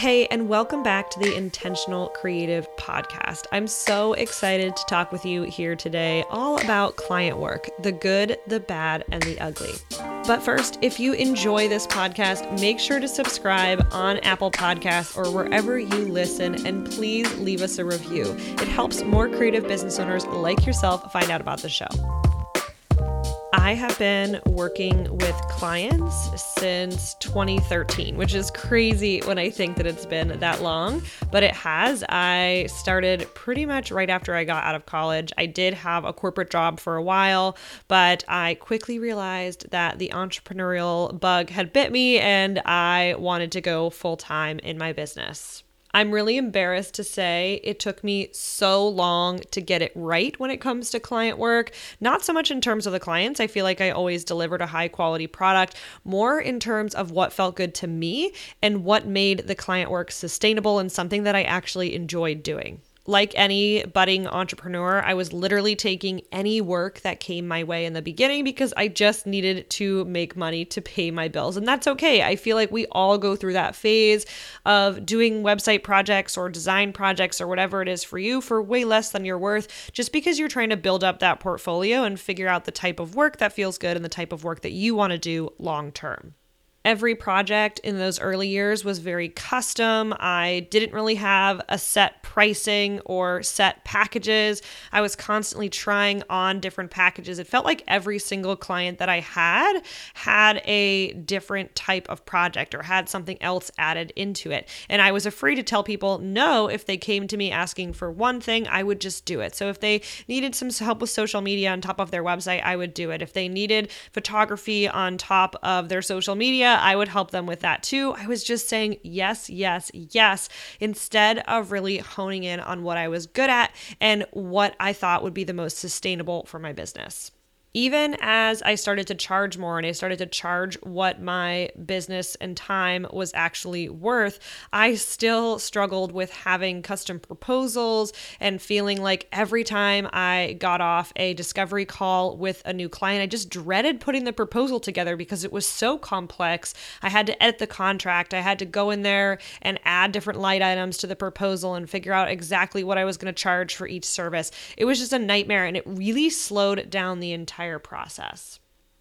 Hey, and welcome back to the Intentional Creative Podcast. I'm so excited to talk with you here today all about client work the good, the bad, and the ugly. But first, if you enjoy this podcast, make sure to subscribe on Apple Podcasts or wherever you listen, and please leave us a review. It helps more creative business owners like yourself find out about the show. I have been working with clients since 2013, which is crazy when I think that it's been that long, but it has. I started pretty much right after I got out of college. I did have a corporate job for a while, but I quickly realized that the entrepreneurial bug had bit me and I wanted to go full time in my business. I'm really embarrassed to say it took me so long to get it right when it comes to client work. Not so much in terms of the clients, I feel like I always delivered a high quality product, more in terms of what felt good to me and what made the client work sustainable and something that I actually enjoyed doing like any budding entrepreneur, I was literally taking any work that came my way in the beginning because I just needed to make money to pay my bills. And that's okay. I feel like we all go through that phase of doing website projects or design projects or whatever it is for you for way less than you're worth, just because you're trying to build up that portfolio and figure out the type of work that feels good and the type of work that you want to do long term. Every project in those early years was very custom. I didn't really have a set pricing or set packages. I was constantly trying on different packages. It felt like every single client that I had had a different type of project or had something else added into it. And I was afraid to tell people no if they came to me asking for one thing, I would just do it. So if they needed some help with social media on top of their website, I would do it. If they needed photography on top of their social media, I would help them with that too. I was just saying yes, yes, yes, instead of really honing in on what I was good at and what I thought would be the most sustainable for my business even as I started to charge more and I started to charge what my business and time was actually worth, I still struggled with having custom proposals and feeling like every time I got off a discovery call with a new client, I just dreaded putting the proposal together because it was so complex. I had to edit the contract, I had to go in there and add different light items to the proposal and figure out exactly what I was going to charge for each service. It was just a nightmare and it really slowed down the entire entire process.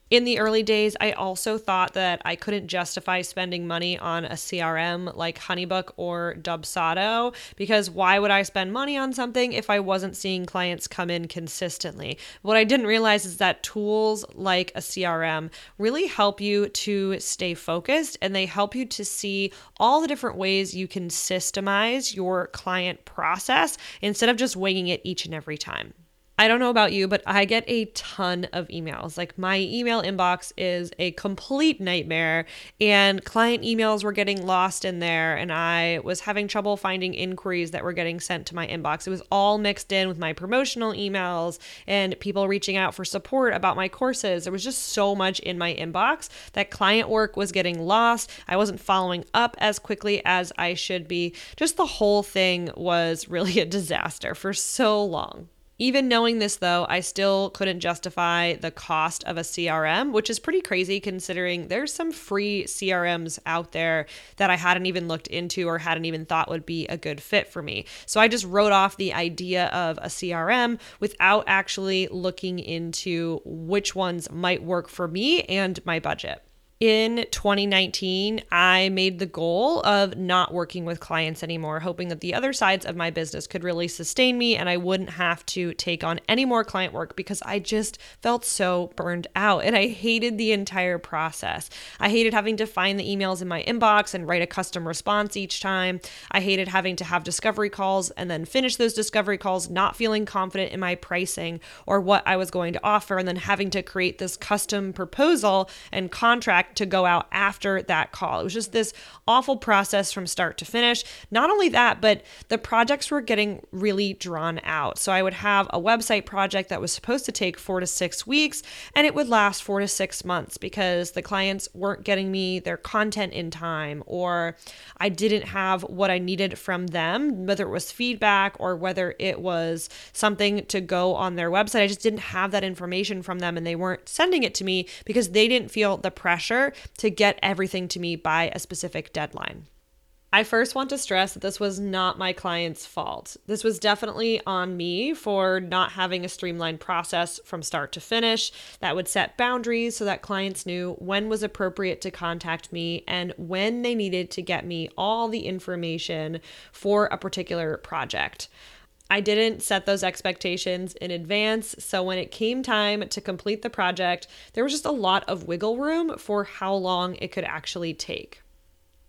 In the early days, I also thought that I couldn't justify spending money on a CRM like Honeybook or Dubsado because why would I spend money on something if I wasn't seeing clients come in consistently? What I didn't realize is that tools like a CRM really help you to stay focused and they help you to see all the different ways you can systemize your client process instead of just winging it each and every time. I don't know about you, but I get a ton of emails. Like my email inbox is a complete nightmare, and client emails were getting lost in there, and I was having trouble finding inquiries that were getting sent to my inbox. It was all mixed in with my promotional emails and people reaching out for support about my courses. There was just so much in my inbox that client work was getting lost. I wasn't following up as quickly as I should be. Just the whole thing was really a disaster for so long. Even knowing this, though, I still couldn't justify the cost of a CRM, which is pretty crazy considering there's some free CRMs out there that I hadn't even looked into or hadn't even thought would be a good fit for me. So I just wrote off the idea of a CRM without actually looking into which ones might work for me and my budget in 2019, I made the goal of not working with clients anymore, hoping that the other sides of my business could really sustain me and I wouldn't have to take on any more client work because I just felt so burned out and I hated the entire process. I hated having to find the emails in my inbox and write a custom response each time. I hated having to have discovery calls and then finish those discovery calls not feeling confident in my pricing or what I was going to offer and then having to create this custom proposal and contract to go out after that call. It was just this awful process from start to finish. Not only that, but the projects were getting really drawn out. So I would have a website project that was supposed to take four to six weeks, and it would last four to six months because the clients weren't getting me their content in time, or I didn't have what I needed from them, whether it was feedback or whether it was something to go on their website. I just didn't have that information from them, and they weren't sending it to me because they didn't feel the pressure to get everything to me by a specific deadline. I first want to stress that this was not my client's fault. This was definitely on me for not having a streamlined process from start to finish that would set boundaries so that clients knew when was appropriate to contact me and when they needed to get me all the information for a particular project. I didn't set those expectations in advance. So when it came time to complete the project, there was just a lot of wiggle room for how long it could actually take.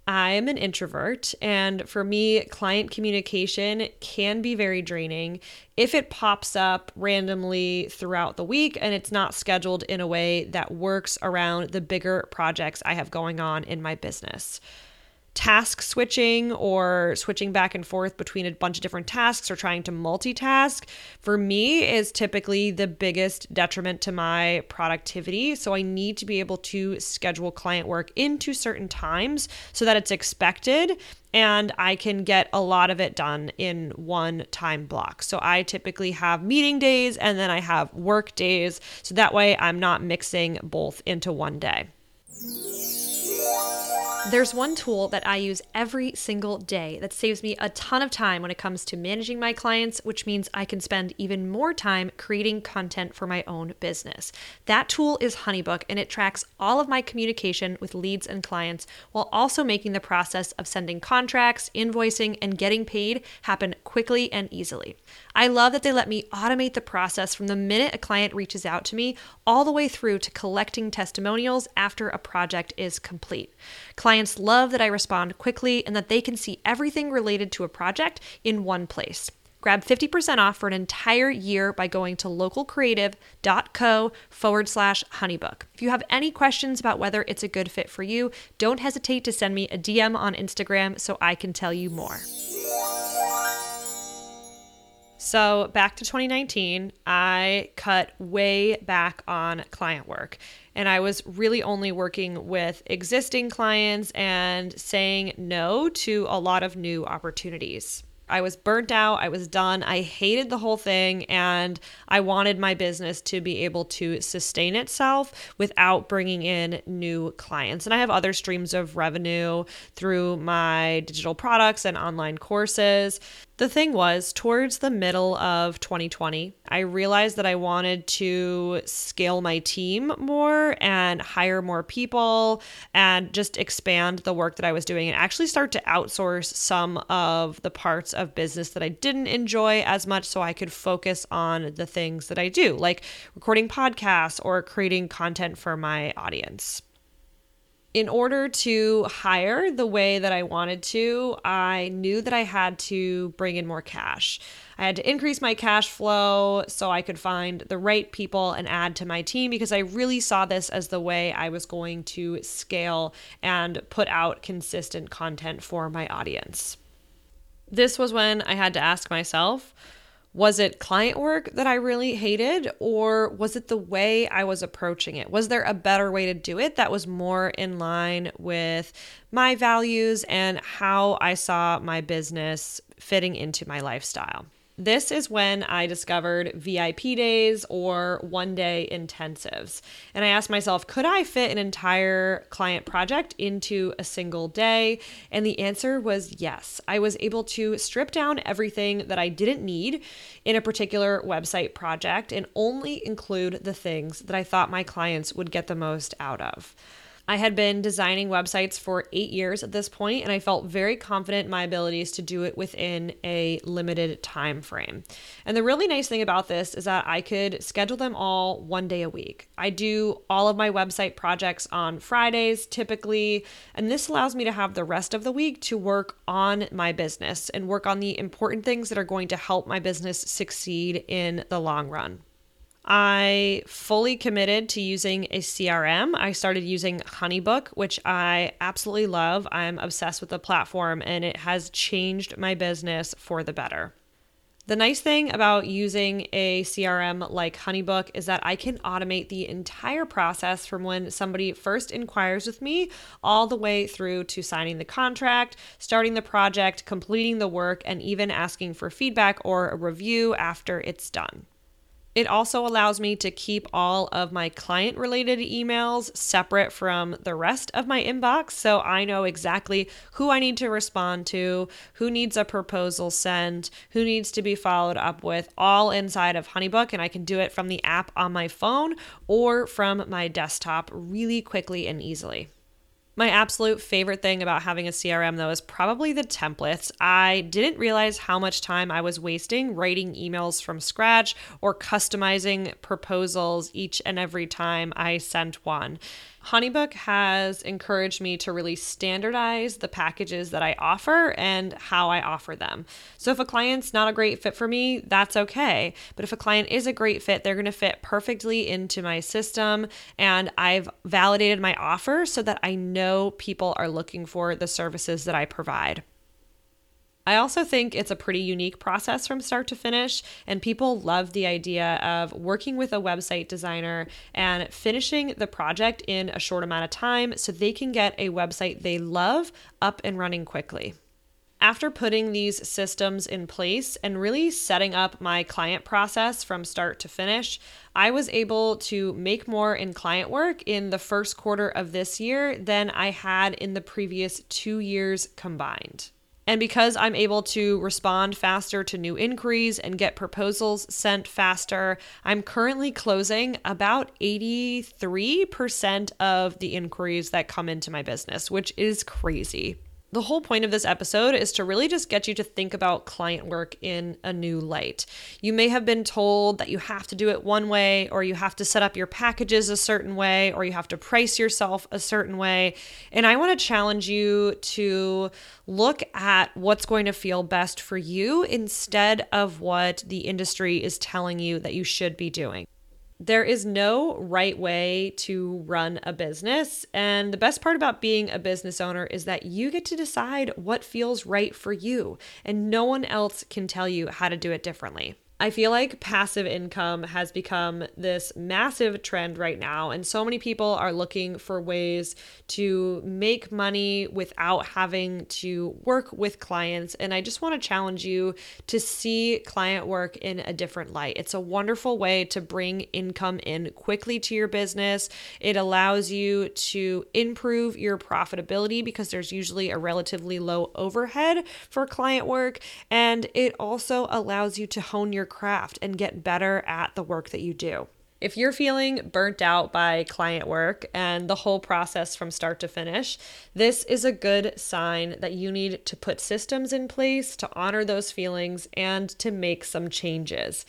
I'm an introvert, and for me, client communication can be very draining if it pops up randomly throughout the week and it's not scheduled in a way that works around the bigger projects I have going on in my business task switching or switching back and forth between a bunch of different tasks or trying to multitask for me is typically the biggest detriment to my productivity. So I need to be able to schedule client work into certain times so that it's expected and I can get a lot of it done in one time block. So I typically have meeting days and then I have work days. So that way I'm not mixing both into one day. There's one tool that I use every single day that saves me a ton of time when it comes to managing my clients, which means I can spend even more time creating content for my own business. That tool is Honeybook, and it tracks all of my communication with leads and clients while also making the process of sending contracts, invoicing, and getting paid happen quickly and easily. I love that they let me automate the process from the minute a client reaches out to me all the way through to collecting testimonials after a project is complete. Clients love that I respond quickly and that they can see everything related to a project in one place. Grab 50% off for an entire year by going to localcreative.co forward slash honeybook. If you have any questions about whether it's a good fit for you, don't hesitate to send me a DM on Instagram so I can tell you more. So, back to 2019, I cut way back on client work. And I was really only working with existing clients and saying no to a lot of new opportunities. I was burnt out. I was done. I hated the whole thing. And I wanted my business to be able to sustain itself without bringing in new clients. And I have other streams of revenue through my digital products and online courses. The thing was, towards the middle of 2020, I realized that I wanted to scale my team more and hire more people and just expand the work that I was doing and actually start to outsource some of the parts of business that I didn't enjoy as much so I could focus on the things that I do, like recording podcasts or creating content for my audience in order to hire the way that I wanted to, I knew that I had to bring in more cash. I had to increase my cash flow so I could find the right people and add to my team because I really saw this as the way I was going to scale and put out consistent content for my audience. This was when I had to ask myself, was it client work that I really hated, or was it the way I was approaching it? Was there a better way to do it that was more in line with my values and how I saw my business fitting into my lifestyle? This is when I discovered VIP days or one day intensives. And I asked myself, could I fit an entire client project into a single day? And the answer was yes. I was able to strip down everything that I didn't need in a particular website project and only include the things that I thought my clients would get the most out of. I had been designing websites for eight years at this point, and I felt very confident in my abilities to do it within a limited time frame. And the really nice thing about this is that I could schedule them all one day a week. I do all of my website projects on Fridays typically, and this allows me to have the rest of the week to work on my business and work on the important things that are going to help my business succeed in the long run. I fully committed to using a CRM. I started using Honeybook, which I absolutely love. I'm obsessed with the platform and it has changed my business for the better. The nice thing about using a CRM like Honeybook is that I can automate the entire process from when somebody first inquires with me all the way through to signing the contract, starting the project, completing the work, and even asking for feedback or a review after it's done. It also allows me to keep all of my client related emails separate from the rest of my inbox. So I know exactly who I need to respond to, who needs a proposal sent, who needs to be followed up with, all inside of Honeybook. And I can do it from the app on my phone or from my desktop really quickly and easily. My absolute favorite thing about having a CRM, though, is probably the templates. I didn't realize how much time I was wasting writing emails from scratch or customizing proposals each and every time I sent one. Honeybook has encouraged me to really standardize the packages that I offer and how I offer them. So if a client's not a great fit for me, that's okay. But if a client is a great fit, they're going to fit perfectly into my system. And I've validated my offer so that I know people are looking for the services that I provide. I also think it's a pretty unique process from start to finish, and people love the idea of working with a website designer and finishing the project in a short amount of time so they can get a website they love up and running quickly. After putting these systems in place and really setting up my client process from start to finish, I was able to make more in client work in the first quarter of this year than I had in the previous two years combined. And because I'm able to respond faster to new inquiries and get proposals sent faster, I'm currently closing about 83% of the inquiries that come into my business, which is crazy the whole point of this episode is to really just get you to think about client work in a new light. You may have been told that you have to do it one way, or you have to set up your packages a certain way, or you have to price yourself a certain way. And I want to challenge you to look at what's going to feel best for you instead of what the industry is telling you that you should be doing there is no right way to run a business. And the best part about being a business owner is that you get to decide what feels right for you, and no one else can tell you how to do it differently. I feel like passive income has become this massive trend right now, and so many people are looking for ways to make money without having to work with clients. And I just want to challenge you to see client work in a different light. It's a wonderful way to bring income in quickly to your business. It allows you to improve your profitability because there's usually a relatively low overhead for client work, and it also allows you to hone your craft and get better at the work that you do. If you're feeling burnt out by client work and the whole process from start to finish, this is a good sign that you need to put systems in place to honor those feelings and to make some changes.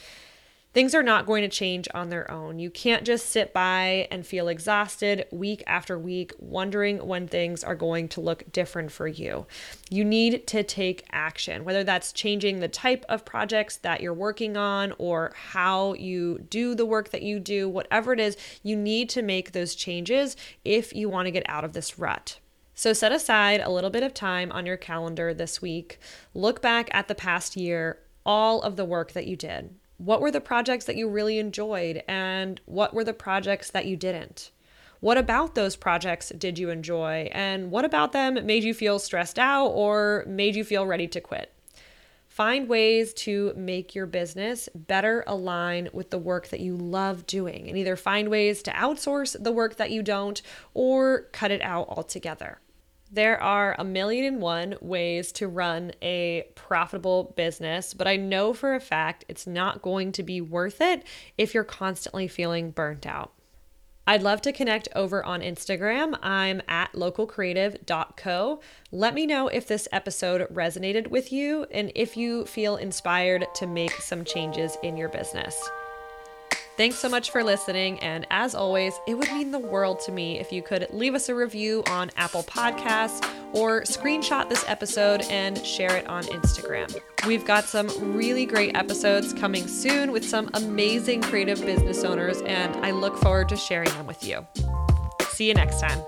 Things are not going to change on their own. You can't just sit by and feel exhausted week after week, wondering when things are going to look different for you. You need to take action, whether that's changing the type of projects that you're working on or how you do the work that you do, whatever it is, you need to make those changes if you want to get out of this rut. So set aside a little bit of time on your calendar this week. Look back at the past year, all of the work that you did what were the projects that you really enjoyed and what were the projects that you didn't? What about those projects did you enjoy? And what about them made you feel stressed out or made you feel ready to quit? Find ways to make your business better align with the work that you love doing, and either find ways to outsource the work that you don't or cut it out altogether. There are a million and one ways to run a profitable business, but I know for a fact it's not going to be worth it if you're constantly feeling burnt out. I'd love to connect over on Instagram. I'm at localcreative.co. Let me know if this episode resonated with you and if you feel inspired to make some changes in your business. Thanks so much for listening. And as always, it would mean the world to me if you could leave us a review on Apple Podcasts or screenshot this episode and share it on Instagram. We've got some really great episodes coming soon with some amazing creative business owners, and I look forward to sharing them with you. See you next time.